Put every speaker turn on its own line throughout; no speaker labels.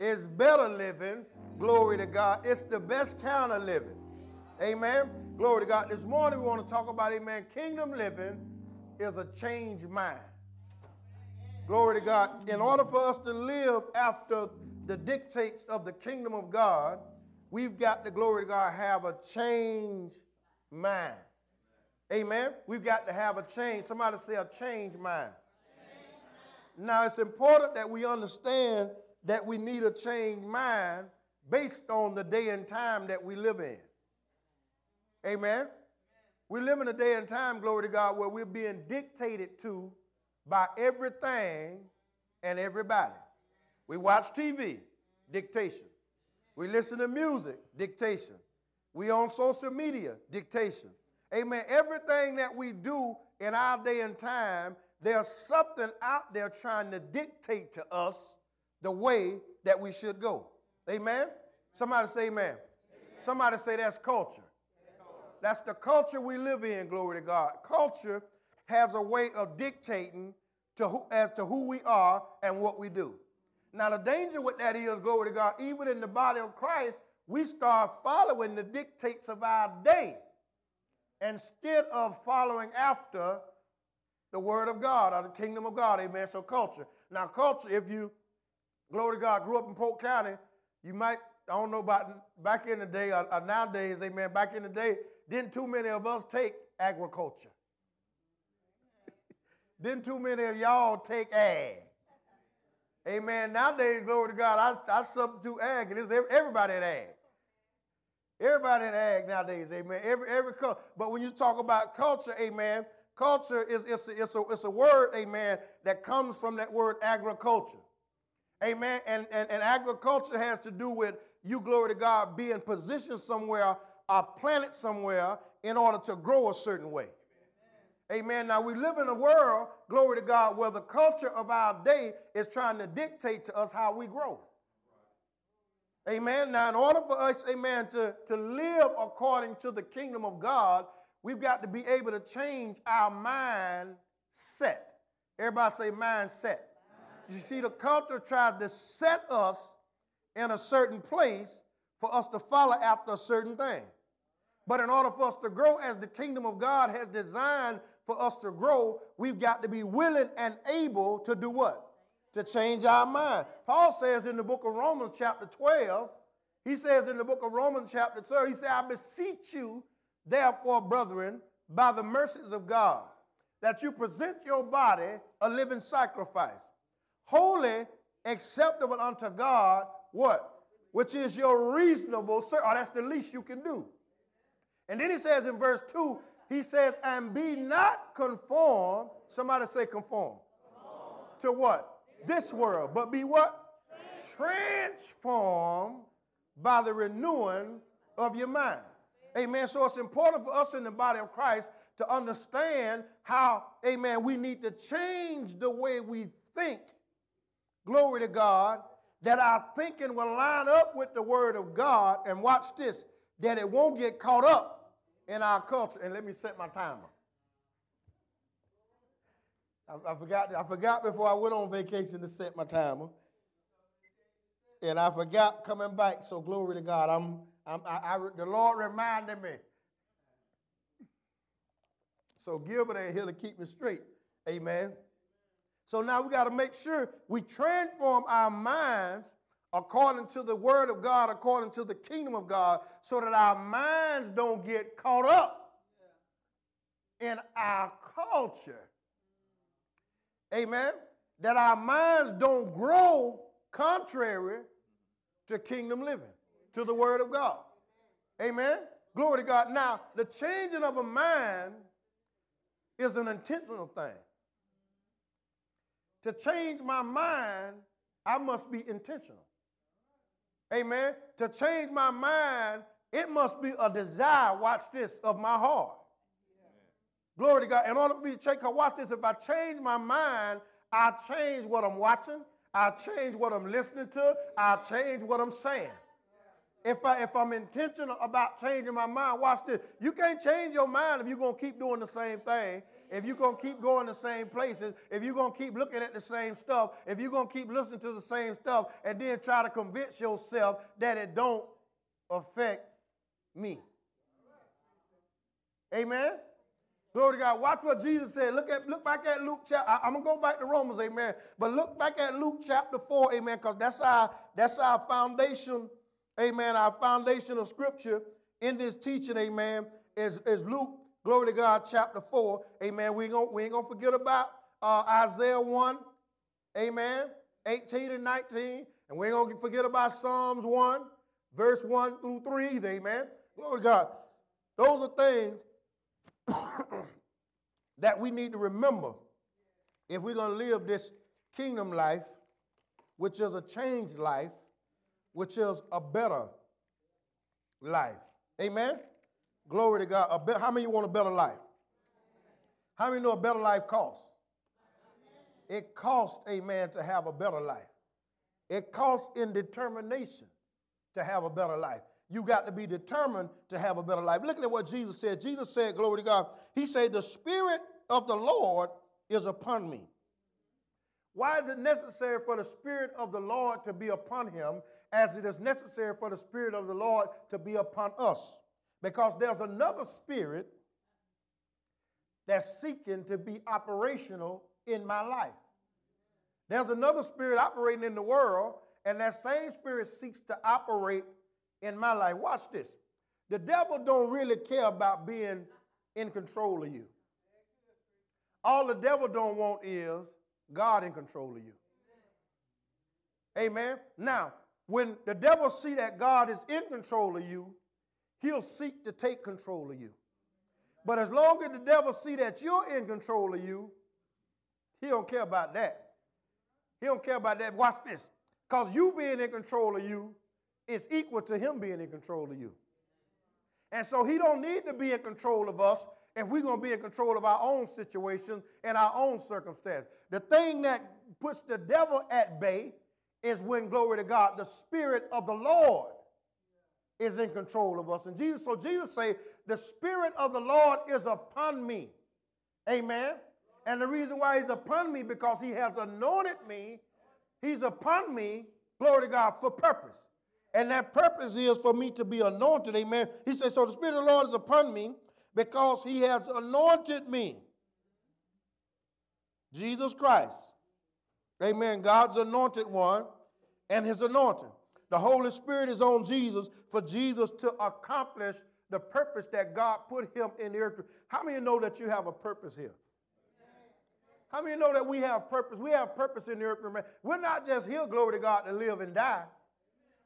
It's better living. Glory to God. It's the best kind of living. Amen. Glory to God. This morning we want to talk about, amen, kingdom living is a changed mind. Glory to God. In order for us to live after the dictates of the kingdom of God, we've got to, glory to God, have a changed mind. Amen. We've got to have a change. Somebody say a changed mind. Now, it's important that we understand that we need a changed mind based on the day and time that we live in. Amen. We live in a day and time, glory to God, where we're being dictated to by everything and everybody. We watch TV, dictation. We listen to music, dictation. We on social media, dictation. Amen. Everything that we do in our day and time, there's something out there trying to dictate to us the way that we should go. Amen. Somebody say amen. amen. Somebody say that's culture. That's the culture we live in, glory to God. Culture has a way of dictating to who, as to who we are and what we do. Now, the danger with that is, glory to God, even in the body of Christ, we start following the dictates of our day instead of following after the word of God or the kingdom of God. Amen. So, culture. Now, culture, if you, glory to God, grew up in Polk County, you might, I don't know about back in the day or, or nowadays, amen, back in the day, didn't too many of us take agriculture? didn't too many of y'all take ag? Amen. Nowadays, glory to God, I, I substitute ag, and it's everybody in ag. Everybody in ag nowadays, amen. Every every but when you talk about culture, amen, culture is it's a, it's a, it's a word, amen, that comes from that word agriculture. Amen. And, and, and agriculture has to do with you, glory to God, being positioned somewhere are planted somewhere in order to grow a certain way. Amen. Now we live in a world, glory to God, where the culture of our day is trying to dictate to us how we grow. Amen. Now, in order for us, amen, to, to live according to the kingdom of God, we've got to be able to change our mindset. Everybody say mindset. You see, the culture tries to set us in a certain place for us to follow after a certain thing. But in order for us to grow as the kingdom of God has designed for us to grow, we've got to be willing and able to do what? To change our mind. Paul says in the book of Romans, chapter 12, he says in the book of Romans, chapter 12, he said, I beseech you, therefore, brethren, by the mercies of God, that you present your body a living sacrifice, holy, acceptable unto God, what? Which is your reasonable, sir. Oh, that's the least you can do. And then he says in verse 2, he says, and be not conformed. Somebody say conform. conform. To what? This world. But be what? Transformed by the renewing of your mind. Amen. So it's important for us in the body of Christ to understand how, amen, we need to change the way we think. Glory to God. That our thinking will line up with the word of God. And watch this, that it won't get caught up in our culture, and let me set my timer. I, I, forgot, I forgot before I went on vacation to set my timer. And I forgot coming back, so glory to God. I'm, I'm, I, I, the Lord reminded me. So Gilbert ain't here to keep me straight. Amen. So now we got to make sure we transform our minds according to the word of God, according to the kingdom of God, so that our minds don't get caught up in our culture. Amen. That our minds don't grow contrary to kingdom living, to the word of God. Amen. Glory to God. Now, the changing of a mind is an intentional thing. To change my mind, I must be intentional. Amen. To change my mind, it must be a desire, watch this, of my heart. Glory to God. In order for me to change, watch this, if I change my mind, I change what I'm watching, I change what I'm listening to, I change what I'm saying. If, I, if I'm intentional about changing my mind, watch this. You can't change your mind if you're going to keep doing the same thing if you're going to keep going the same places, if you're going to keep looking at the same stuff, if you're going to keep listening to the same stuff, and then try to convince yourself that it don't affect me. Amen? Glory to God. Watch what Jesus said. Look at look back at Luke chapter. I'm gonna go back to Romans, amen. But look back at Luke chapter 4, amen, because that's our that's our foundation, amen. Our foundation of scripture in this teaching, amen, is, is Luke, glory to God, chapter 4. Amen. We ain't gonna, we ain't gonna forget about uh, Isaiah 1, amen, 18 and 19. And we ain't gonna forget about Psalms 1, verse 1 through 3, amen. Glory to God. Those are things that we need to remember if we're to live this kingdom life, which is a changed life, which is a better life. Amen? Glory to God. Be- how many want a better life? How many know a better life costs? It costs a man to have a better life. It costs in determination to have a better life. You got to be determined to have a better life. Look at what Jesus said. Jesus said, Glory to God. He said, The Spirit of the Lord is upon me. Why is it necessary for the Spirit of the Lord to be upon him as it is necessary for the Spirit of the Lord to be upon us? Because there's another Spirit that's seeking to be operational in my life. There's another Spirit operating in the world, and that same Spirit seeks to operate in my life. Watch this. The devil don't really care about being in control of you. All the devil don't want is God in control of you. Amen. Now, when the devil see that God is in control of you, he'll seek to take control of you. But as long as the devil see that you're in control of you, he don't care about that. He don't care about that. Watch this. Because you being in control of you is equal to him being in control of you. And so he don't need to be in control of us if we're going to be in control of our own situation and our own circumstance. The thing that puts the devil at bay is when, glory to God, the Spirit of the Lord is in control of us. And Jesus, so Jesus say, the Spirit of the Lord is upon me. Amen. And the reason why he's upon me, because he has anointed me, he's upon me, glory to God, for purpose. And that purpose is for me to be anointed. Amen. He says, So the Spirit of the Lord is upon me because he has anointed me. Jesus Christ. Amen. God's anointed one and his anointing. The Holy Spirit is on Jesus for Jesus to accomplish the purpose that God put him in the earth. How many know that you have a purpose here? How many know that we have purpose? We have purpose in the earth. We're not just here, glory to God, to live and die.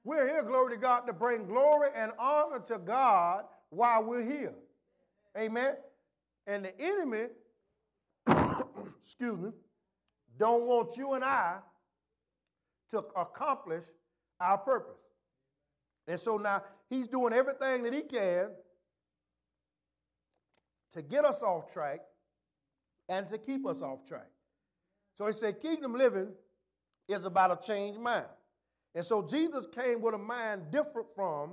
We're here, glory to God, to bring glory and honor to God while we're here. Amen. And the enemy, excuse me, don't want you and I to accomplish our purpose. And so now he's doing everything that he can to get us off track and to keep us off track. So he said, Kingdom living is about a changed mind. And so Jesus came with a mind different from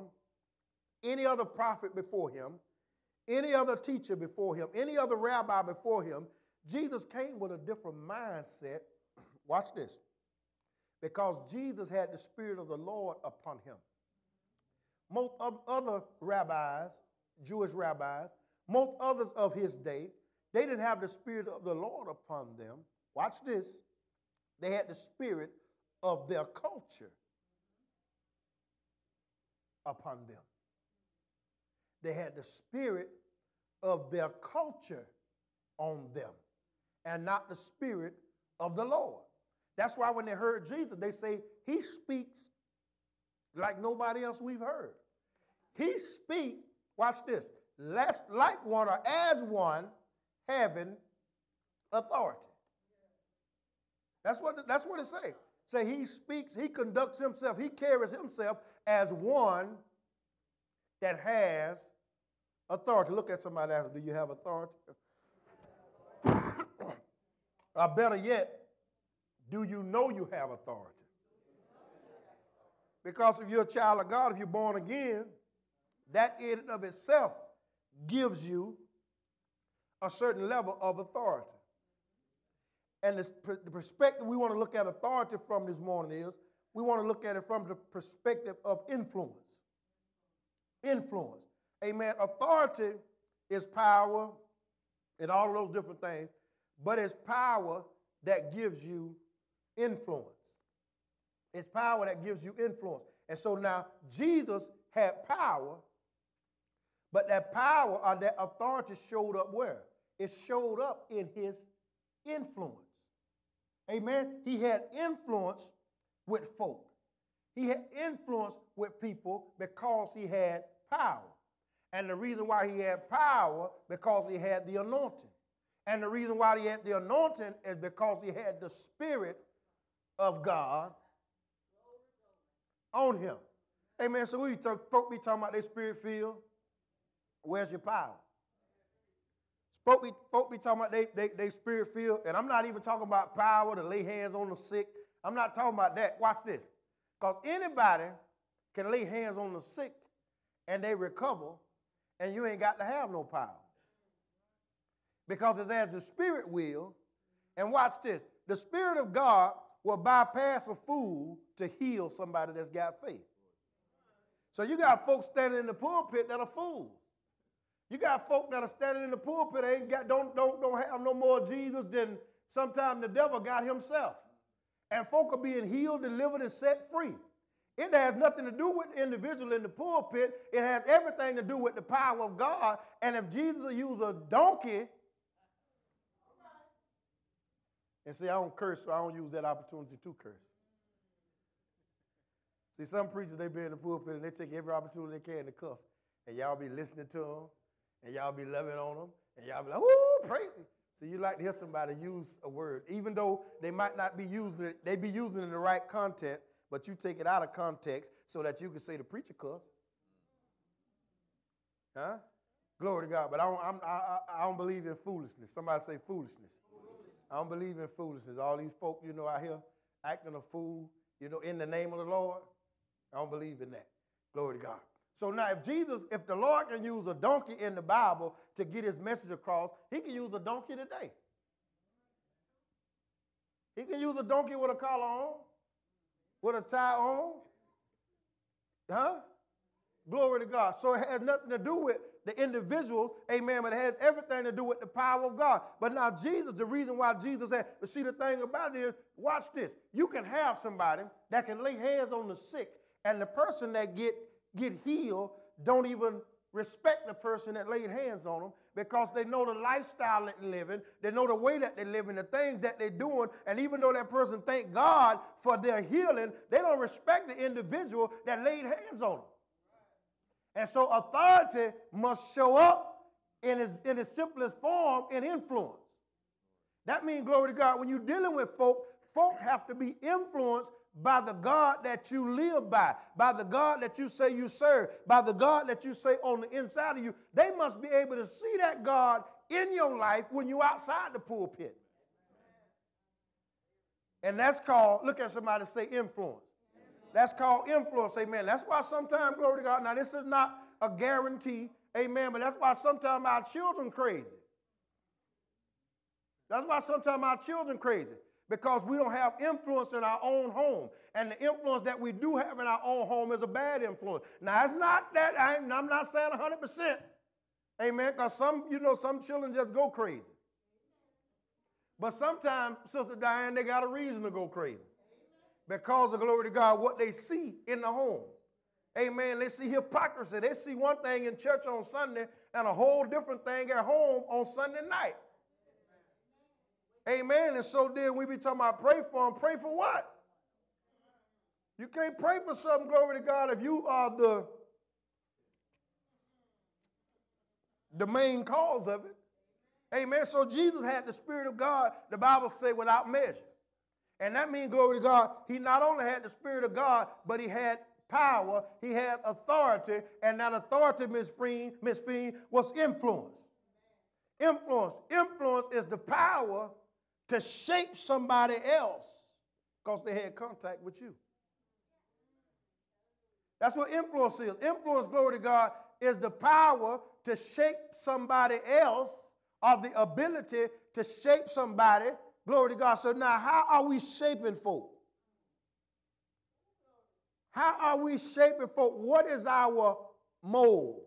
any other prophet before him, any other teacher before him, any other rabbi before him. Jesus came with a different mindset. Watch this. Because Jesus had the Spirit of the Lord upon him. Most of other rabbis, Jewish rabbis, most others of his day, they didn't have the Spirit of the Lord upon them. Watch this. They had the Spirit of their culture upon them. They had the spirit of their culture on them and not the spirit of the Lord. That's why when they heard Jesus, they say, He speaks like nobody else we've heard. He speaks, watch this, less like one or as one having authority. That's what, that's what it says. Say he speaks, he conducts himself, he carries himself as one that has authority. Look at somebody else. Do you have authority? or better yet, do you know you have authority? Because if you're a child of God, if you're born again, that in and of itself gives you a certain level of authority. And the perspective we want to look at authority from this morning is we want to look at it from the perspective of influence. Influence. Amen. Authority is power and all of those different things, but it's power that gives you influence. It's power that gives you influence. And so now Jesus had power, but that power or that authority showed up where? It showed up in his influence. Amen. He had influence with folk. He had influence with people because he had power. And the reason why he had power because he had the anointing. And the reason why he had the anointing is because he had the spirit of God on him. Amen. So we talk, folk be talking about their spirit filled. Where's your power? Folk be, folk be talking about they, they, they spirit filled, and I'm not even talking about power to lay hands on the sick. I'm not talking about that. Watch this. Because anybody can lay hands on the sick and they recover, and you ain't got to have no power. Because it's as the Spirit will, and watch this the Spirit of God will bypass a fool to heal somebody that's got faith. So you got folks standing in the pulpit that are fools. You got folk that are standing in the pulpit ain't got don't don't don't have no more Jesus than sometimes the devil got himself. And folk are being healed, delivered, and set free. It has nothing to do with the individual in the pulpit. It has everything to do with the power of God. And if Jesus used a donkey, and see, I don't curse, so I don't use that opportunity to curse. See, some preachers, they be in the pulpit and they take every opportunity they can to cuss. And y'all be listening to them, and y'all be loving on them, and y'all be like, whoo, praise. Me. So you like to hear somebody use a word, even though they might not be using it, they be using it in the right content, but you take it out of context so that you can say the preacher cuss. Huh? Glory to God. But I don't, I, I don't believe in foolishness. Somebody say foolishness. I don't believe in foolishness. All these folk, you know, out here acting a fool, you know, in the name of the Lord. I don't believe in that. Glory to God. So now, if Jesus, if the Lord can use a donkey in the Bible to get his message across, he can use a donkey today. He can use a donkey with a collar on, with a tie on. Huh? Glory to God. So it has nothing to do with the individuals, amen, but it has everything to do with the power of God. But now, Jesus, the reason why Jesus said, but see, the thing about it is, watch this. You can have somebody that can lay hands on the sick, and the person that get get healed don't even respect the person that laid hands on them because they know the lifestyle that they're living, they know the way that they're living, the things that they're doing, and even though that person thank God for their healing, they don't respect the individual that laid hands on them. And so authority must show up in its, in its simplest form in influence. That means, glory to God, when you're dealing with folk, folk have to be influenced by the God that you live by, by the God that you say you serve, by the God that you say on the inside of you. They must be able to see that God in your life when you're outside the pulpit. And that's called, look at somebody say influence. That's called influence, amen. That's why sometimes, glory to God, now this is not a guarantee, amen, but that's why sometimes our children crazy. That's why sometimes our children crazy because we don't have influence in our own home. And the influence that we do have in our own home is a bad influence. Now, it's not that, I'm not saying 100%. Amen. Because some, you know, some children just go crazy. But sometimes, Sister Diane, they got a reason to go crazy. Because of glory to God, what they see in the home. Amen. They see hypocrisy. They see one thing in church on Sunday and a whole different thing at home on Sunday night. Amen. And so then we be talking about pray for them. Pray for what? You can't pray for something, glory to God, if you are the, the main cause of it. Amen. So Jesus had the Spirit of God, the Bible say, without measure. And that means, glory to God, he not only had the Spirit of God, but he had power, he had authority, and that authority, Miss Fiend, Miss Fiend, was influence. Influence. Influence is the power to shape somebody else because they had contact with you. That's what influence is. Influence, glory to God, is the power to shape somebody else of the ability to shape somebody. Glory to God. So now, how are we shaping folk? How are we shaping folk? What is our mold?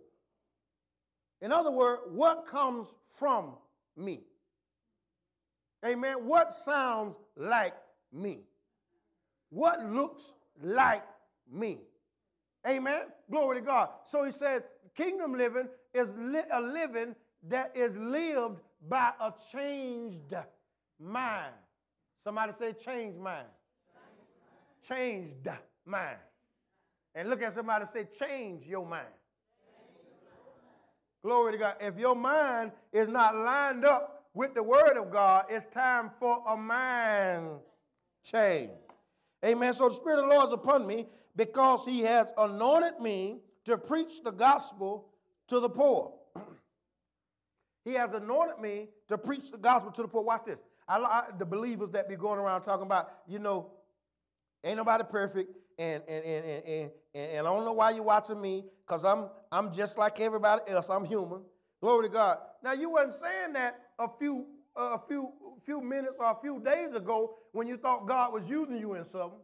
In other words, what comes from me? Amen. What sounds like me? What looks like me? Amen. Glory to God. So he says, kingdom living is li- a living that is lived by a changed mind. Somebody say, change mind. change Changed mind. And look at somebody say, change your mind. Glory to God. If your mind is not lined up with the word of God, it's time for a mind change. Amen. So the Spirit of the Lord is upon me because he has anointed me to preach the gospel to the poor. he has anointed me to preach the gospel to the poor. Watch this. I, I, the believers that be going around talking about, you know, ain't nobody perfect, and and and and, and, and I don't know why you're watching me, because I'm I'm just like everybody else. I'm human. Glory to God. Now you wasn't saying that a few uh, a few few minutes or a few days ago when you thought God was using you in something.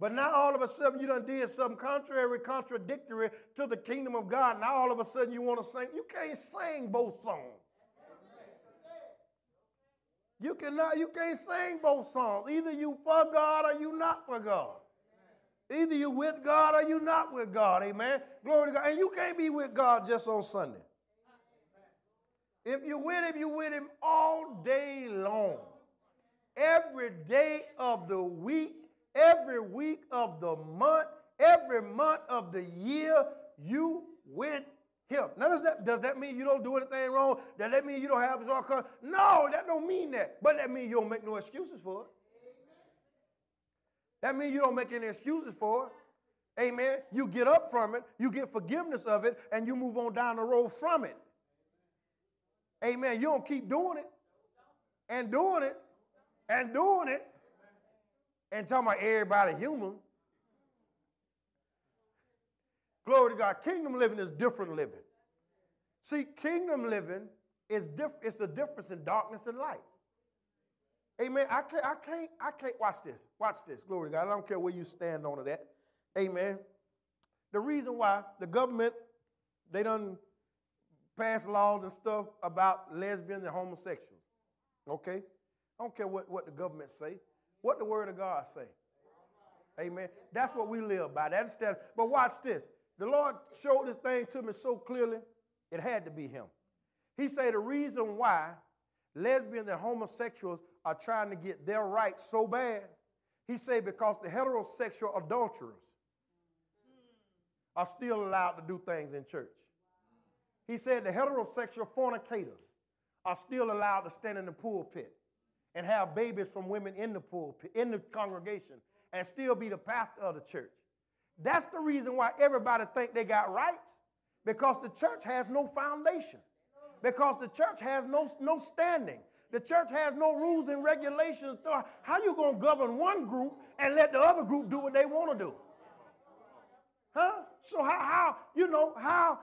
But now all of a sudden you done did something contrary, contradictory to the kingdom of God. Now all of a sudden you want to sing. You can't sing both songs. You cannot, you can't sing both songs. Either you for God or you not for God. Either you with God or you not with God. Amen. Glory to God. And you can't be with God just on Sunday. If you with him, you with him all day long. Every day of the week, every week of the month, every month of the year, you with him. Now, does that, does that mean you don't do anything wrong? Does that mean you don't have shortcomings? No, that don't mean that. But that means you don't make no excuses for it. That means you don't make any excuses for it. Amen. You get up from it, you get forgiveness of it, and you move on down the road from it. Amen. You don't keep doing it and doing it and doing it and talking about everybody human. Glory to God. Kingdom living is different living. See, kingdom living is different. It's a difference in darkness and light. Amen. I can't, I can't, I can't watch this. Watch this. Glory to God. I don't care where you stand on that. Amen. The reason why the government, they done pass laws and stuff about lesbians and homosexuals. Okay? I don't care what, what the government say. What the word of God say. Amen. That's what we live by. That's that. But watch this. The Lord showed this thing to me so clearly, it had to be him. He said the reason why lesbians and homosexuals are trying to get their rights so bad, he said because the heterosexual adulterers are still allowed to do things in church. He said the heterosexual fornicators are still allowed to stand in the pulpit and have babies from women in the pulpit, in the congregation, and still be the pastor of the church. That's the reason why everybody think they got rights, because the church has no foundation, because the church has no, no standing. The church has no rules and regulations. How you going to govern one group and let the other group do what they want to do? Huh? So how, how, you know, how,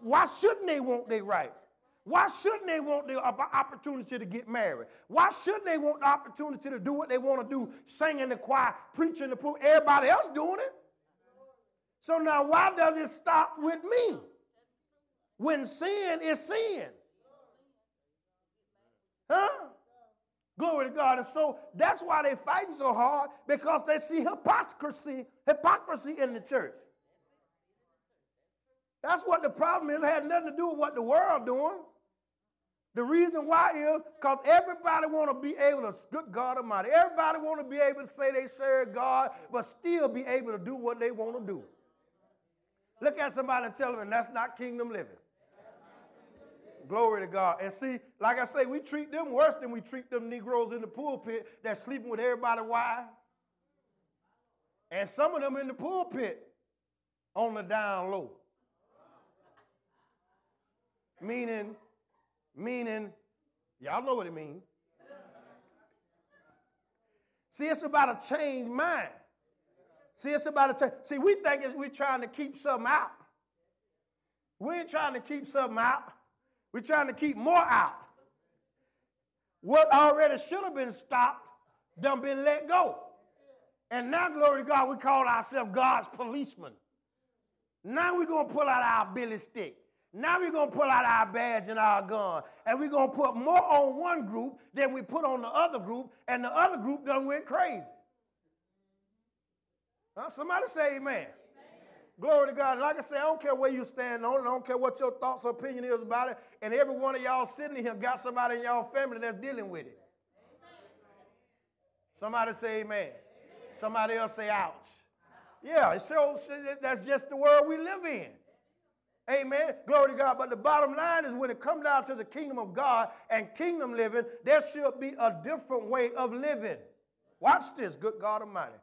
why shouldn't they want their rights? Why shouldn't they want the opportunity to get married? Why shouldn't they want the opportunity to do what they want to do, sing in the choir, preach in the pool? Everybody else doing it. So now why does it stop with me? When sin is sin. Huh? Glory to God. And so that's why they're fighting so hard because they see hypocrisy, hypocrisy in the church. That's what the problem is. It has nothing to do with what the world doing. The reason why is because everybody want to be able to, good God Almighty, everybody want to be able to say they serve God, but still be able to do what they want to do. Look at somebody and tell them that's not kingdom living. Glory to God. And see, like I say, we treat them worse than we treat them Negroes in the pulpit that's sleeping with everybody wife. And some of them in the pulpit on the down low. Meaning, meaning, y'all know what it means. See, it's about a changed mind. See, it's about change. See, we think we're trying to keep something out. We ain't trying to keep something out. We're trying to keep more out. What already should have been stopped, done been let go. And now, glory to God, we call ourselves God's policemen. Now we're going to pull out our billy stick. Now we're going to pull out our badge and our gun. And we're going to put more on one group than we put on the other group. And the other group done went crazy. Huh? Somebody say amen. Glory to God. Like I say, I don't care where you stand on it. I don't care what your thoughts or opinion is about it. And every one of y'all sitting here got somebody in y'all family that's dealing with it. Somebody say amen. amen. Somebody else say ouch. Yeah, shows that's just the world we live in. Amen. Glory to God. But the bottom line is when it comes down to the kingdom of God and kingdom living, there should be a different way of living. Watch this, good God Almighty.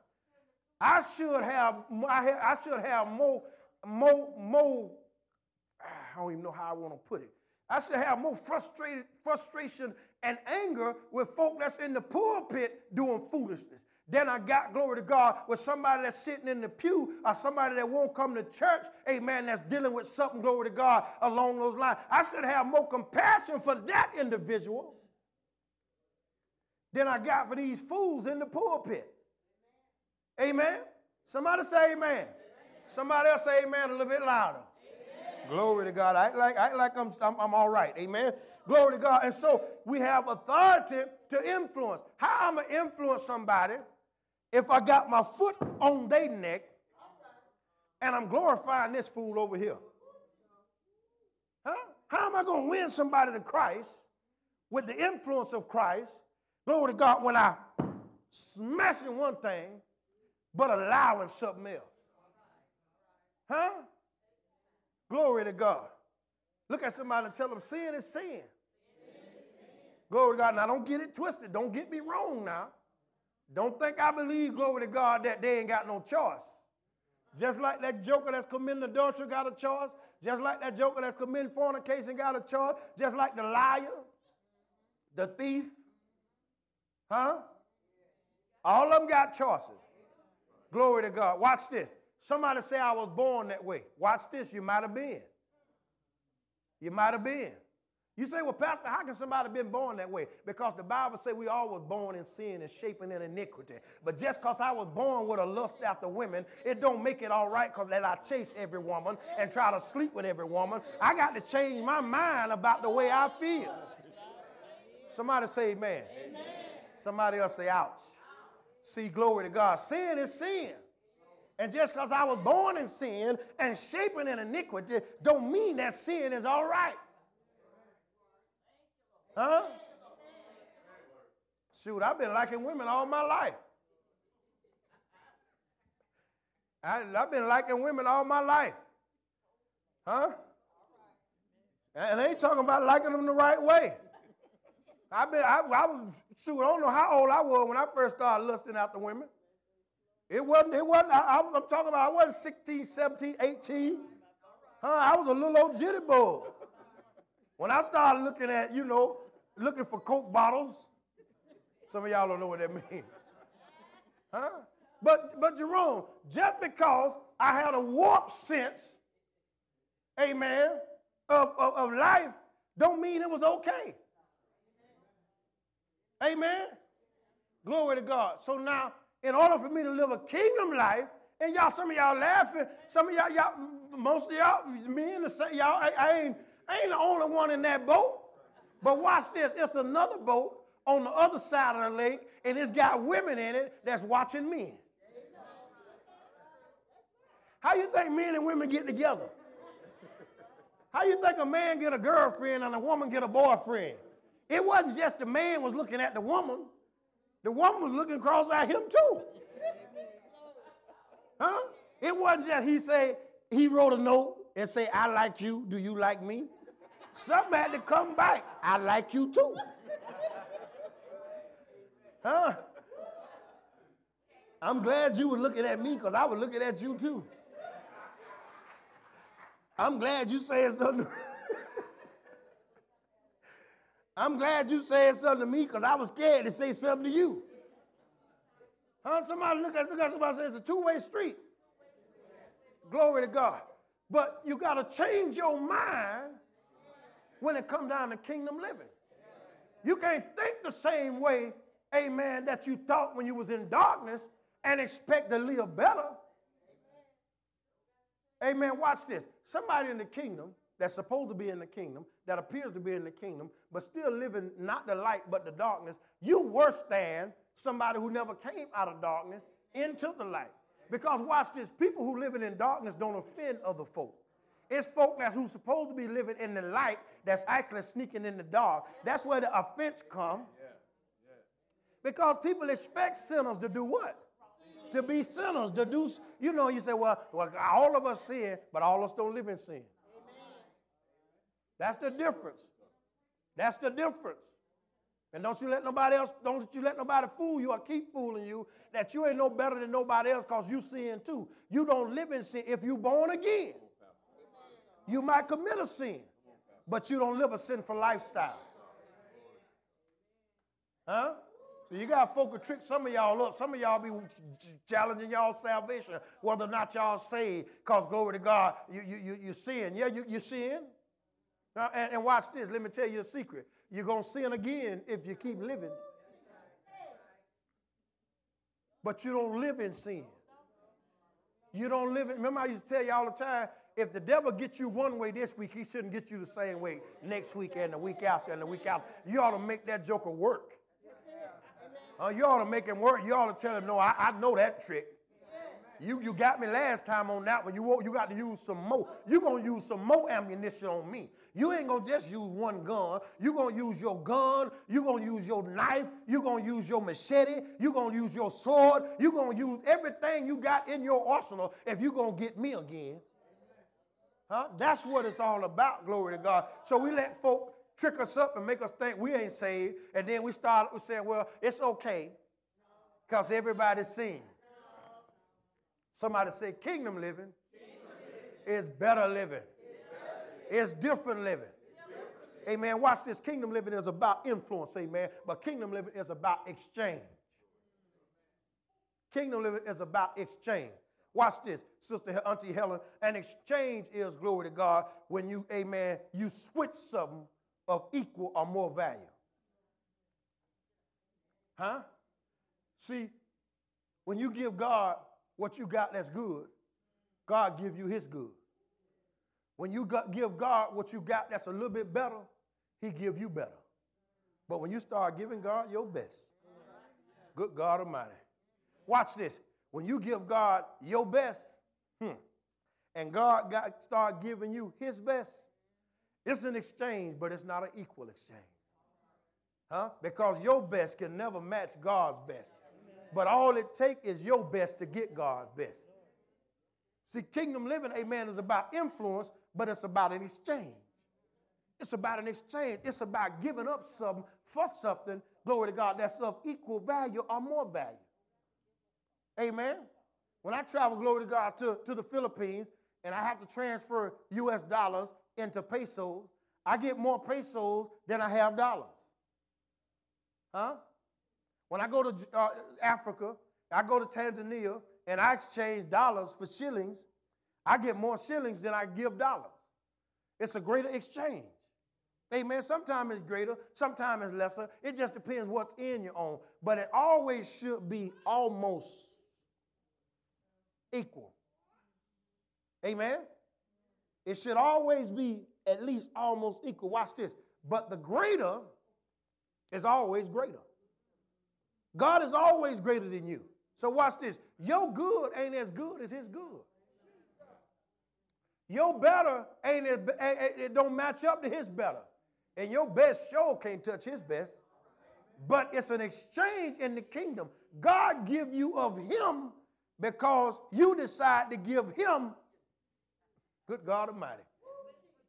I should have, I should have more, more, more, ah, I don't even know how I want to put it. I should have more frustrated, frustration and anger with folk that's in the pulpit doing foolishness. Then I got, glory to God, with somebody that's sitting in the pew or somebody that won't come to church, amen, that's dealing with something, glory to God, along those lines. I should have more compassion for that individual than I got for these fools in the pulpit. Amen. Somebody say amen. amen. Somebody else say amen a little bit louder. Amen. Glory to God. I act like, I like I'm, I'm, I'm all right. Amen. Glory to God. And so we have authority to influence. How I'm I going to influence somebody if I got my foot on their neck and I'm glorifying this fool over here? Huh? How am I going to win somebody to Christ with the influence of Christ? Glory to God when I smashing one thing but allowing something else. Huh? Glory to God. Look at somebody and tell them sin is sin. Glory to God. Now, don't get it twisted. Don't get me wrong now. Don't think I believe, glory to God, that they ain't got no choice. Just like that joker that's committing adultery got a choice. Just like that joker that's committing fornication got a choice. Just like the liar, the thief. Huh? All of them got choices. Glory to God. Watch this. Somebody say I was born that way. Watch this. You might have been. You might have been. You say, well, Pastor, how can somebody have been born that way? Because the Bible says we all was born in sin and shaping in iniquity. But just because I was born with a lust after women, it don't make it all right because that I chase every woman and try to sleep with every woman. I got to change my mind about the way I feel. Somebody say amen. amen. Somebody else say ouch. See, glory to God. Sin is sin. And just because I was born in sin and shaping in iniquity, don't mean that sin is all right. Huh? Shoot, I've been liking women all my life. I, have been liking women all my life. Huh? And I ain't talking about liking them the right way. I been, I, I was, shoot, I don't know how old I was when I first started lusting after women. It wasn't, it wasn't, I, am talking about, I wasn't 16, 17, 18. Huh? I was a little old jitty boy. When I started looking at, you know, looking for Coke bottles. Some of y'all don't know what that means. Huh? But, but Jerome, just because I had a warped sense, amen, of, of, of life, don't mean it was okay. Amen. Glory to God. So now, in order for me to live a kingdom life, and y'all, some of y'all laughing, some of y'all, y'all most of y'all, me and the y'all, I, I ain't, I ain't the only one in that boat. But watch this. It's another boat on the other side of the lake, and it's got women in it that's watching men. How you think men and women get together? How you think a man get a girlfriend and a woman get a boyfriend? It wasn't just the man was looking at the woman. The woman was looking across at him too. Huh? It wasn't just he say he wrote a note and say, I like you, do you like me? Something had to come back. I like you too. Huh? I'm glad you were looking at me because I was looking at you too. I'm glad you said something. I'm glad you said something to me because I was scared to say something to you. Huh? Somebody look at, look at somebody say it's a two-way street. Glory to God. But you got to change your mind when it comes down to kingdom living. You can't think the same way, amen, that you thought when you was in darkness and expect to live better. Amen. Watch this. Somebody in the kingdom that's supposed to be in the kingdom, that appears to be in the kingdom, but still living not the light but the darkness, you worse than somebody who never came out of darkness into the light. Because watch this, people who living in darkness don't offend other folks. It's folk that's who's supposed to be living in the light that's actually sneaking in the dark. That's where the offense come. Because people expect sinners to do what? To be sinners, to do, you know, you say, well, well, all of us sin, but all of us don't live in sin. That's the difference. That's the difference. And don't you let nobody else, don't you let nobody fool you or keep fooling you that you ain't no better than nobody else because you sin too. You don't live in sin. If you born again, you might commit a sin, but you don't live a sinful lifestyle. Huh? So you got folk to trick some of y'all up. Some of y'all be challenging y'all salvation, whether or not y'all saved, because glory to God, you, you, you, you sin. Yeah, you, you sin. Now, and, and watch this. Let me tell you a secret. You're going to sin again if you keep living. But you don't live in sin. You don't live in, remember I used to tell you all the time, if the devil gets you one way this week, he shouldn't get you the same way next week and the week after and the week after. You ought to make that joker work. Uh, you ought to make him work. You ought to tell him, no, I, I know that trick. You, you got me last time on that one. You, you got to use some more. You're going to use some more ammunition on me. You ain't to just use one gun. You're going to use your gun. You're going to use your knife. You're going to use your machete. You're going to use your sword. You're going to use everything you got in your arsenal if you're going to get me again. Huh? That's what it's all about, glory to God. So we let folk trick us up and make us think we ain't saved. And then we start saying, well, it's okay because everybody's sin. Somebody say, kingdom living, kingdom living. is better living. It's different living. Amen. Watch this. Kingdom living is about influence, amen. But kingdom living is about exchange. Kingdom living is about exchange. Watch this, Sister Auntie Helen. An exchange is, glory to God, when you, amen, you switch something of equal or more value. Huh? See, when you give God what you got that's good, God give you his good. When you give God what you got that's a little bit better, he give you better. But when you start giving God your best, good God Almighty. Watch this. When you give God your best, hmm, and God got start giving you his best, it's an exchange, but it's not an equal exchange. Huh? Because your best can never match God's best. But all it takes is your best to get God's best. See, kingdom living, amen, is about influence, but it's about an exchange. It's about an exchange. It's about giving up something for something, glory to God, that's of equal value or more value. Amen. When I travel, glory to God, to, to the Philippines and I have to transfer US dollars into pesos, I get more pesos than I have dollars. Huh? When I go to uh, Africa, I go to Tanzania, and I exchange dollars for shillings, I get more shillings than I give dollars. It's a greater exchange. Amen. Sometimes it's greater, sometimes it's lesser. It just depends what's in your own. But it always should be almost equal. Amen. It should always be at least almost equal. Watch this. But the greater is always greater. God is always greater than you. So watch this. Your good ain't as good as his good. Your better ain't it don't match up to his better. And your best sure can't touch his best. But it's an exchange in the kingdom. God give you of him because you decide to give him good God Almighty.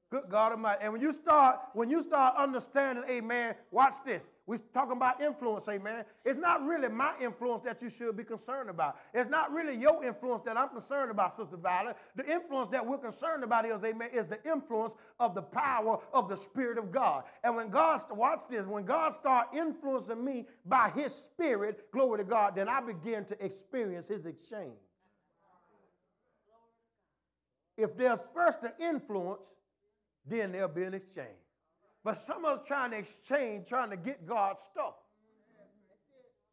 Good God Almighty. And when you start, when you start understanding, amen, watch this. We're talking about influence, amen. It's not really my influence that you should be concerned about. It's not really your influence that I'm concerned about, Sister Violet. The influence that we're concerned about is, amen, is the influence of the power of the Spirit of God. And when God, watch this, when God start influencing me by his Spirit, glory to God, then I begin to experience his exchange. If there's first an influence, then there'll be an exchange. But some of us trying to exchange, trying to get God's stuff.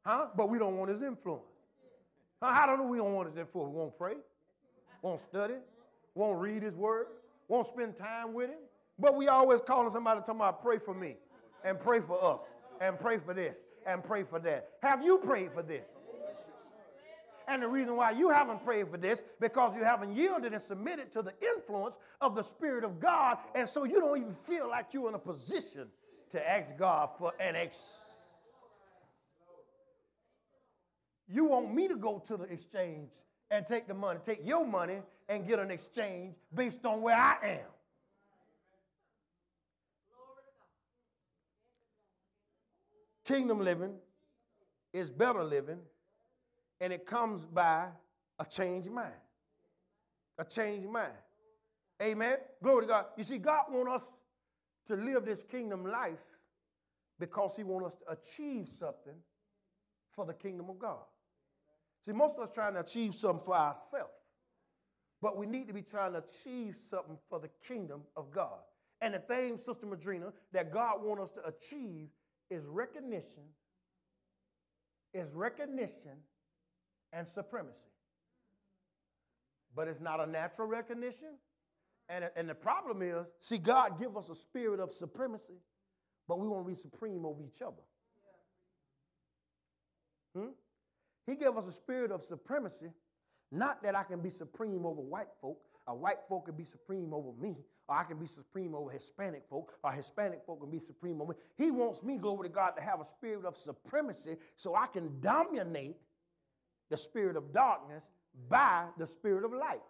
Huh? But we don't want his influence. Huh? How do we know we don't want his influence? We won't pray, won't study, won't read his word, won't spend time with him. But we always calling somebody talking about pray for me and pray for us and pray for this and pray for that. Have you prayed for this? And the reason why you haven't prayed for this, because you haven't yielded and submitted to the influence of the Spirit of God. And so you don't even feel like you're in a position to ask God for an ex. You want me to go to the exchange and take the money, take your money and get an exchange based on where I am. Kingdom living is better living and it comes by a changed mind. A changed mind. Amen. Glory to God. You see, God wants us to live this kingdom life because He wants us to achieve something for the kingdom of God. See, most of us trying to achieve something for ourselves, but we need to be trying to achieve something for the kingdom of God. And the thing, Sister Madrina, that God wants us to achieve is recognition, is recognition and supremacy. But it's not a natural recognition. And, and the problem is, see, God give us a spirit of supremacy, but we want to be supreme over each other. Hmm? He gave us a spirit of supremacy, not that I can be supreme over white folk, or white folk can be supreme over me, or I can be supreme over Hispanic folk, or Hispanic folk can be supreme over me. He wants me, glory to God, to have a spirit of supremacy so I can dominate the spirit of darkness by the spirit of light.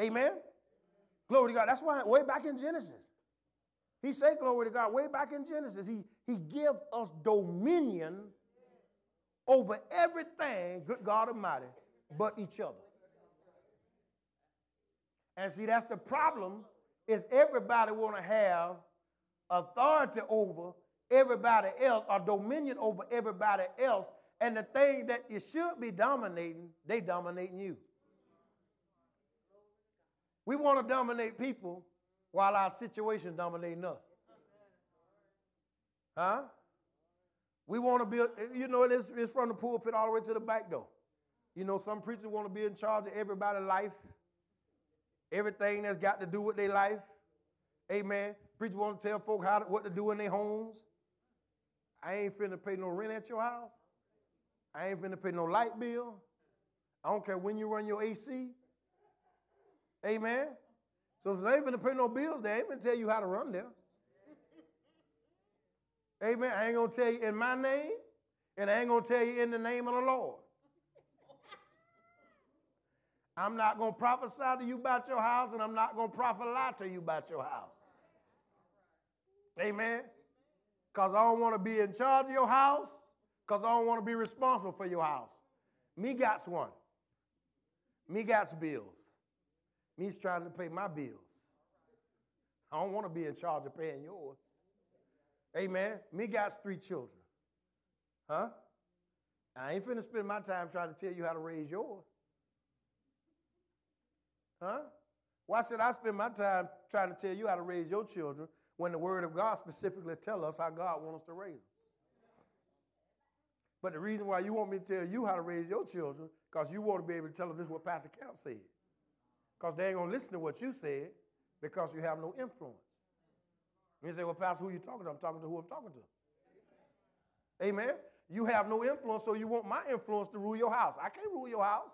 Amen. Glory to God. That's why way back in Genesis, he said, glory to God, way back in Genesis, he, he give us dominion over everything, good God Almighty, but each other. And see, that's the problem, is everybody want to have authority over everybody else or dominion over everybody else and the thing that you should be dominating, they dominating you. We want to dominate people while our situation dominating us. Huh? We want to be, eh, you know, it's, it's from the pulpit all the way to the back door. You know, some preachers want to be in charge of everybody's life, everything that's got to do with their life. Amen. Preachers want to tell folk how to, what to do in their homes. I ain't finna pay no rent at your house. I ain't finna pay no light bill. I don't care when you run your AC. Amen. So since I ain't finna pay no bills, they ain't gonna tell you how to run there. Amen. I ain't gonna tell you in my name, and I ain't gonna tell you in the name of the Lord. I'm not gonna prophesy to you about your house, and I'm not gonna prophesy to you about your house. Amen. Because I don't want to be in charge of your house because I don't want to be responsible for your house. Me got one. Me got bills. Me's trying to pay my bills. I don't want to be in charge of paying yours. Amen. Me got three children. Huh? I ain't finna spend my time trying to tell you how to raise yours. Huh? Why should I spend my time trying to tell you how to raise your children when the Word of God specifically tell us how God wants us to raise them? But the reason why you want me to tell you how to raise your children, because you want to be able to tell them this is what Pastor Camp said. Because they ain't going to listen to what you said because you have no influence. You say, well, Pastor, who you talking to? I'm talking to who I'm talking to. Amen. You have no influence, so you want my influence to rule your house. I can't rule your house.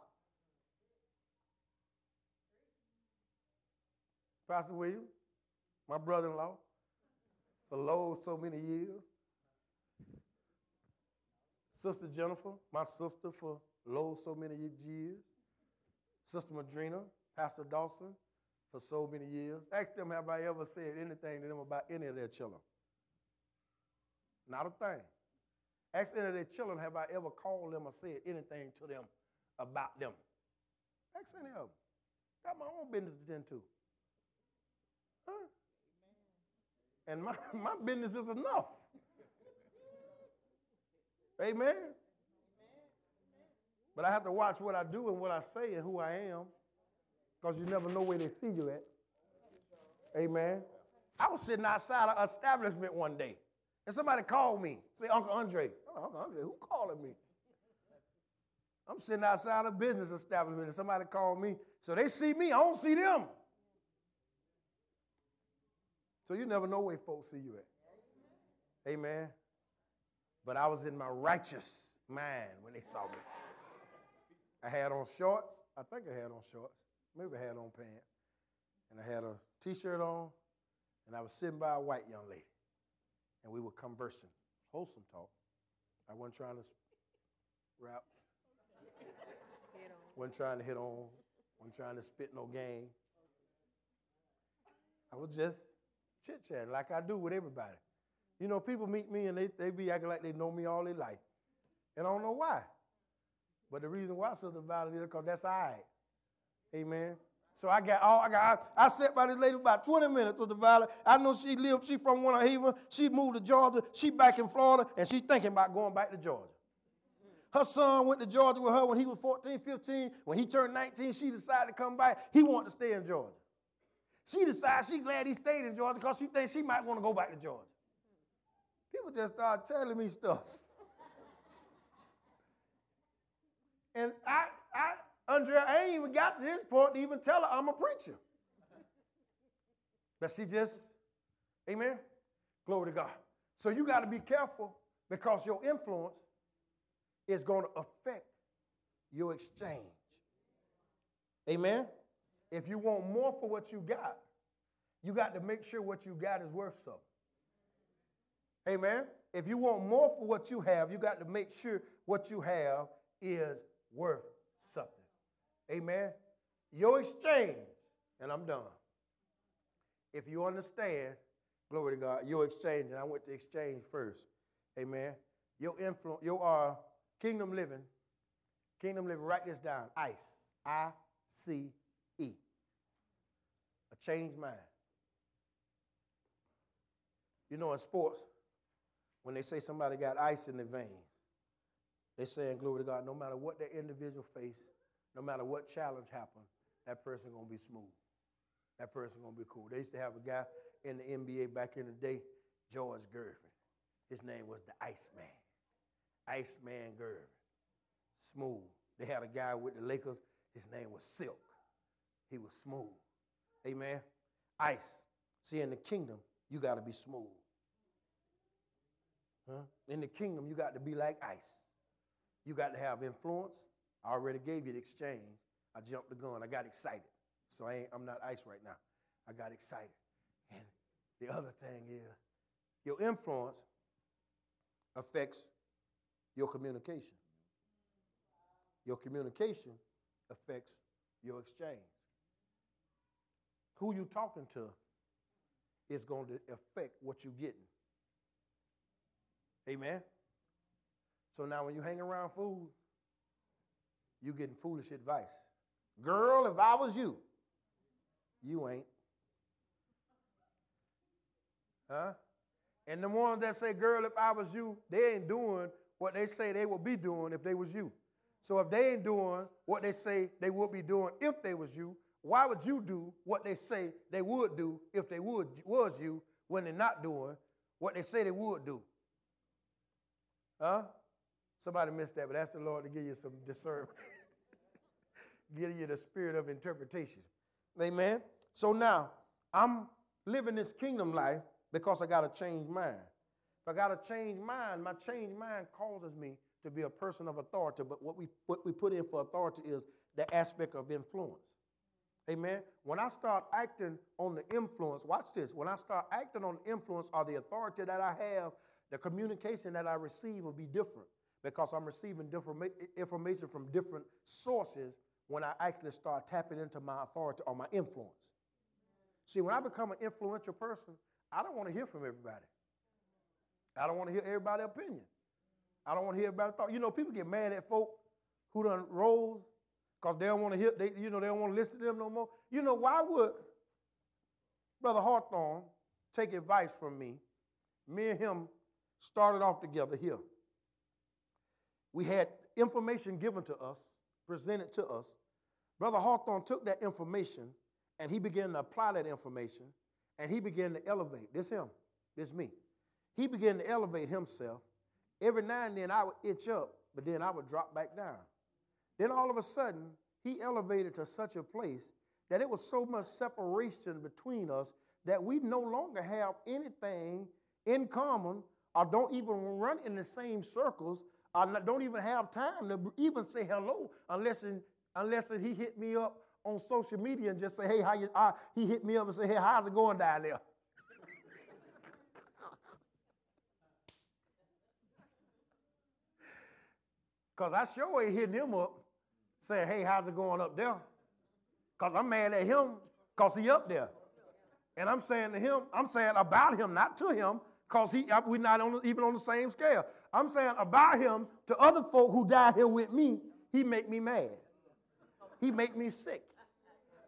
Pastor William, my brother-in-law, for low so many years. Sister Jennifer, my sister for low so many years. Sister Madrina, Pastor Dawson for so many years. Ask them, have I ever said anything to them about any of their children? Not a thing. Ask any of their children, have I ever called them or said anything to them about them? Ask any of them. Got my own business to tend to. Huh? And my, my business is enough. Amen. But I have to watch what I do and what I say and who I am because you never know where they see you at. Amen. I was sitting outside an establishment one day, and somebody called me, say, Uncle Andre. Oh, Uncle Andre, who calling me? I'm sitting outside a business establishment, and somebody called me. So they see me, I don't see them. So you never know where folks see you at. Amen. But I was in my righteous mind when they saw me. I had on shorts. I think I had on shorts. Maybe I had on pants. And I had a t-shirt on, and I was sitting by a white young lady. And we were conversing, wholesome talk. I wasn't trying to rap. wasn't trying to hit on. wasn't trying to spit no game. I was just chit-chatting like I do with everybody. You know, people meet me and they, they be acting like they know me all their life. And I don't know why. But the reason why, Sister Valerie, is because that's all right. Amen. So I got all I got. I, I sat by this lady about 20 minutes of the valley. I know she lived, she from Winter Haven. She moved to Georgia. She back in Florida, and she thinking about going back to Georgia. Her son went to Georgia with her when he was 14, 15. When he turned 19, she decided to come back. He wanted to stay in Georgia. She decided she glad he stayed in Georgia because she thinks she might want to go back to Georgia. People just start telling me stuff. and I, I, Andrea, I ain't even got to this point to even tell her I'm a preacher. But she just, amen? Glory to God. So you got to be careful because your influence is going to affect your exchange. Amen? If you want more for what you got, you got to make sure what you got is worth something. Amen. If you want more for what you have, you got to make sure what you have is worth something. Amen. Your exchange, and I'm done. If you understand, glory to God, your exchange, and I went to exchange first. Amen. Your influence, your uh, kingdom living, kingdom living, write this down. ICE. I C E. A changed mind. You know, in sports, when they say somebody got ice in their veins, they saying, glory to God, no matter what their individual face, no matter what challenge happened, that person gonna be smooth. That person gonna be cool. They used to have a guy in the NBA back in the day, George Gervin. His name was the Iceman. Iceman Gervin. Smooth. They had a guy with the Lakers, his name was Silk. He was smooth. Amen. Ice. See, in the kingdom, you got to be smooth. Huh? In the kingdom, you got to be like ice. You got to have influence. I already gave you the exchange. I jumped the gun. I got excited. So I am not ice right now. I got excited. And the other thing is, your influence affects your communication. Your communication affects your exchange. Who you talking to is going to affect what you're getting. Amen. So now when you hang around fools, you're getting foolish advice. Girl, if I was you, you ain't. Huh? And the ones that say, girl, if I was you, they ain't doing what they say they would be doing if they was you. So if they ain't doing what they say they would be doing if they was you, why would you do what they say they would do if they would was you when they're not doing what they say they would do? Huh? Somebody missed that, but ask the Lord to give you some discernment. give you the spirit of interpretation. Amen. So now I'm living this kingdom life because I got a changed mind. If I got a changed mind, my changed mind causes me to be a person of authority. But what we what we put in for authority is the aspect of influence. Amen. When I start acting on the influence, watch this. When I start acting on the influence or the authority that I have, the communication that I receive will be different because I'm receiving different information from different sources when I actually start tapping into my authority or my influence. See, when I become an influential person, I don't want to hear from everybody. I don't want to hear everybody's opinion. I don't want to hear everybody's thought. You know, people get mad at folk who done rose because they don't want to hear, they, you know, they don't want to listen to them no more. You know, why would Brother Hawthorne take advice from me? Me and him started off together here. We had information given to us, presented to us. Brother Hawthorne took that information and he began to apply that information. and he began to elevate. This him, this me. He began to elevate himself. Every now and then I would itch up, but then I would drop back down. Then all of a sudden, he elevated to such a place that it was so much separation between us that we no longer have anything in common or don't even run in the same circles or don't even have time to even say hello unless, in, unless he hit me up on social media and just say, hey, how you, uh, he hit me up and say, hey, how's it going down there? Because I sure ain't hitting him up saying, hey, how's it going up there? Because I'm mad at him because he up there. And I'm saying to him, I'm saying about him, not to him, because he we're not on, even on the same scale. I'm saying about him to other folk who died here with me, he make me mad. He make me sick.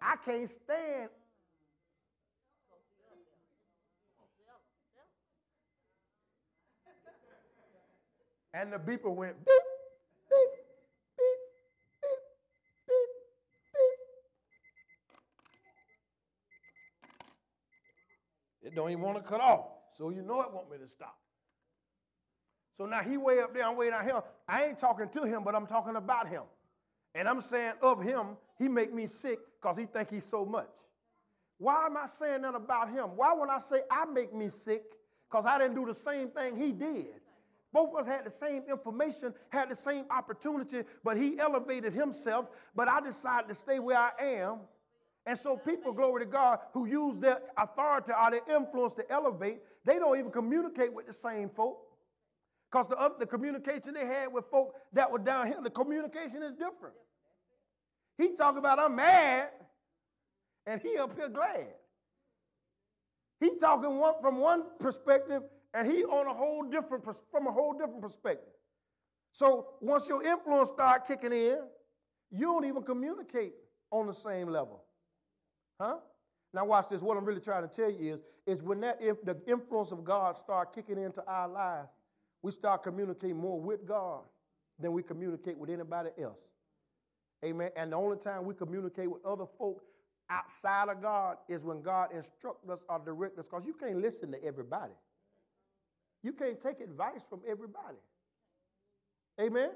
I can't stand And the beeper went beep beep beep beep, beep, It don't even want to cut off. So you know it want me to stop. So now he way up there, I'm way down here. I ain't talking to him, but I'm talking about him. And I'm saying of him, he make me sick because he think he's so much. Why am I saying that about him? Why would I say I make me sick? Because I didn't do the same thing he did. Both of us had the same information, had the same opportunity, but he elevated himself. But I decided to stay where I am and so people, glory to God, who use their authority or their influence to elevate, they don't even communicate with the same folk. Because the, the communication they had with folk that were down here, the communication is different. He talking about I'm mad, and he up here glad. He talking one, from one perspective, and he on a whole different from a whole different perspective. So once your influence start kicking in, you don't even communicate on the same level. Huh? Now watch this. What I'm really trying to tell you is, is when that if the influence of God start kicking into our lives, we start communicating more with God than we communicate with anybody else. Amen. And the only time we communicate with other folk outside of God is when God instructs us or directs us, because you can't listen to everybody. You can't take advice from everybody. Amen.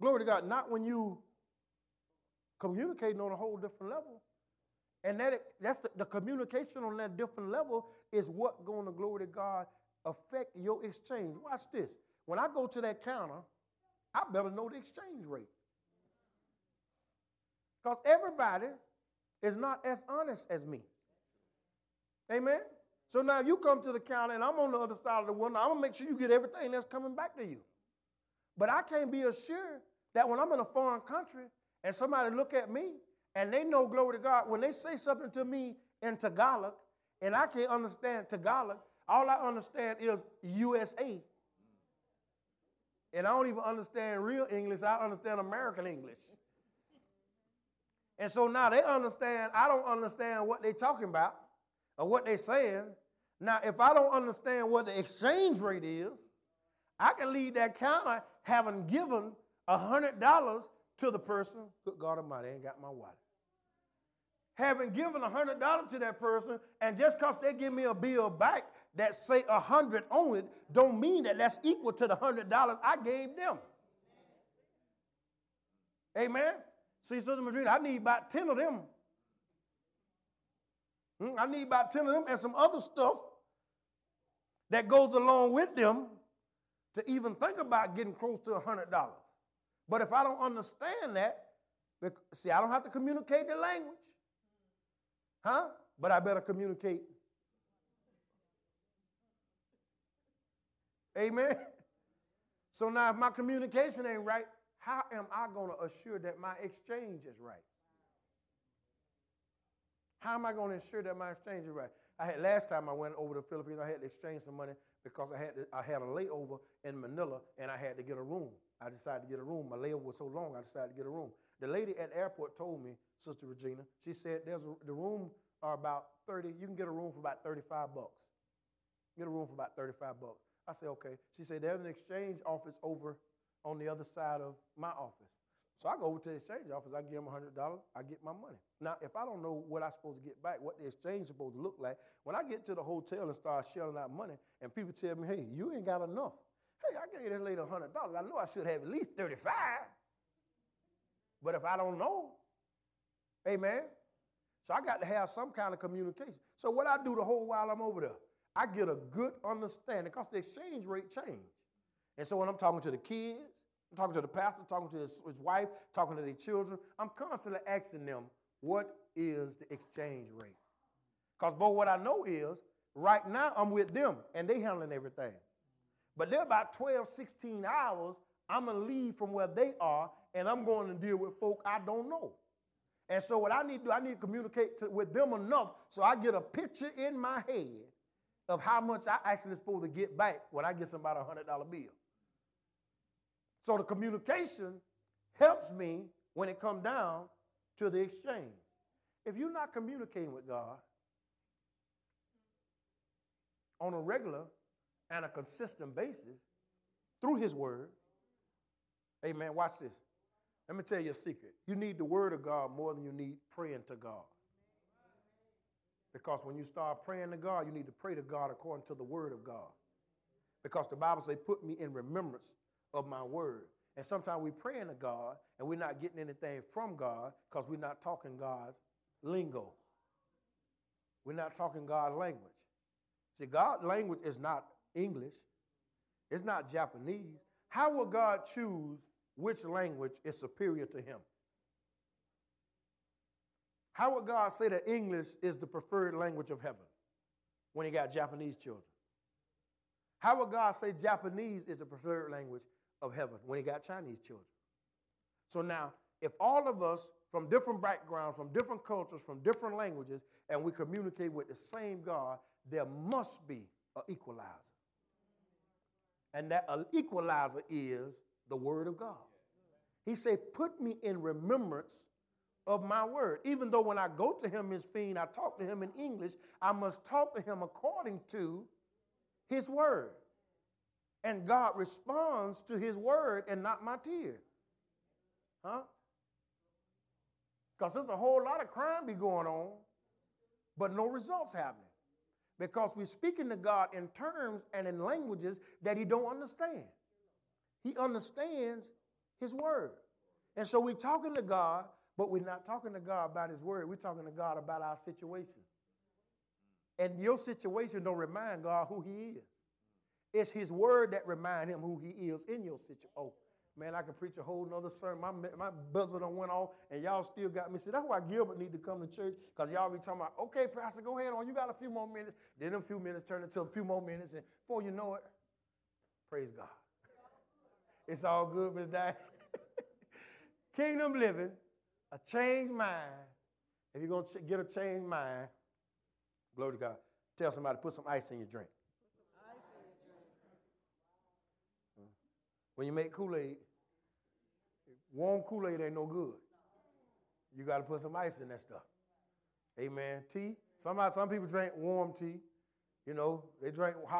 Glory to God. Not when you communicating on a whole different level. And that that's the, the communication on that different level is what going to glory to God affect your exchange. Watch this. When I go to that counter, I better know the exchange rate. Because everybody is not as honest as me. Amen? So now you come to the counter and I'm on the other side of the window. I'm going to make sure you get everything that's coming back to you. But I can't be assured that when I'm in a foreign country and somebody look at me and they know, glory to God, when they say something to me in Tagalog, and I can't understand Tagalog, all I understand is USA. And I don't even understand real English, I understand American English. And so now they understand, I don't understand what they're talking about or what they're saying. Now, if I don't understand what the exchange rate is, I can leave that counter having given $100 to the person. Good God Almighty, I ain't got my wallet having given $100 to that person, and just because they give me a bill back that say 100 on it, don't mean that that's equal to the $100 I gave them. Amen? See, Sister Madrid, I need about 10 of them. Hmm? I need about 10 of them and some other stuff that goes along with them to even think about getting close to $100. But if I don't understand that, see, I don't have to communicate the language. Huh? But I better communicate. Amen. So now, if my communication ain't right, how am I going to assure that my exchange is right? How am I going to ensure that my exchange is right? I had last time I went over to the Philippines, I had to exchange some money because I had to, I had a layover in Manila and I had to get a room. I decided to get a room. My layover was so long, I decided to get a room. The lady at the airport told me, Sister Regina, she said there's a, the room are about 30, you can get a room for about 35 bucks. Get a room for about 35 bucks. I said, okay. She said, there's an exchange office over on the other side of my office. So I go over to the exchange office, I give them $100, I get my money. Now, if I don't know what I'm supposed to get back, what the exchange is supposed to look like, when I get to the hotel and start shelling out money, and people tell me, hey, you ain't got enough. Hey, I gave that lady $100. I know I should have at least 35 But if I don't know, amen, so I got to have some kind of communication. So what I do the whole while I'm over there, I get a good understanding because the exchange rate changed. And so when I'm talking to the kids, I'm talking to the pastor, talking to his, his wife, talking to their children. I'm constantly asking them, what is the exchange rate? Because, boy, what I know is right now I'm with them and they handling everything. But they're about 12, 16 hours. I'm going to leave from where they are and I'm going to deal with folk I don't know. And so, what I need to do, I need to communicate to, with them enough so I get a picture in my head of how much I actually supposed to get back when I get somebody a $100 bill. So the communication helps me when it comes down to the exchange. If you're not communicating with God on a regular and a consistent basis through His Word, amen, watch this. Let me tell you a secret. You need the Word of God more than you need praying to God. Because when you start praying to God, you need to pray to God according to the Word of God. Because the Bible says, put me in remembrance of my word. And sometimes we're praying to God and we're not getting anything from God because we're not talking God's lingo. We're not talking God's language. See, God's language is not English, it's not Japanese. How will God choose which language is superior to him? How would God say that English is the preferred language of heaven when he got Japanese children? How would God say Japanese is the preferred language of heaven when he got Chinese children. So now, if all of us from different backgrounds, from different cultures, from different languages, and we communicate with the same God, there must be an equalizer. And that equalizer is the Word of God. He said, Put me in remembrance of my word. Even though when I go to him, his fiend, I talk to him in English, I must talk to him according to his word. And God responds to his word and not my tears. Huh? Because there's a whole lot of crime be going on, but no results happening. Because we're speaking to God in terms and in languages that he don't understand. He understands his word. And so we're talking to God, but we're not talking to God about his word. We're talking to God about our situation. And your situation don't remind God who he is. It's his word that remind him who he is in your situation. Oh, man, I could preach a whole nother sermon. My, my buzzer done went off, and y'all still got me. See, that's why Gilbert need to come to church, because y'all be talking about, okay, Pastor, go ahead on. You got a few more minutes. Then a few minutes turn into a few more minutes, and before you know it, praise God. It's all good, but that kingdom living, a changed mind. If you're going to get a changed mind, glory to God, tell somebody to put some ice in your drink. When you make Kool Aid, warm Kool Aid ain't no good. You got to put some ice in that stuff. Amen. Tea. Somebody, some people drink warm tea. You know, they drink hot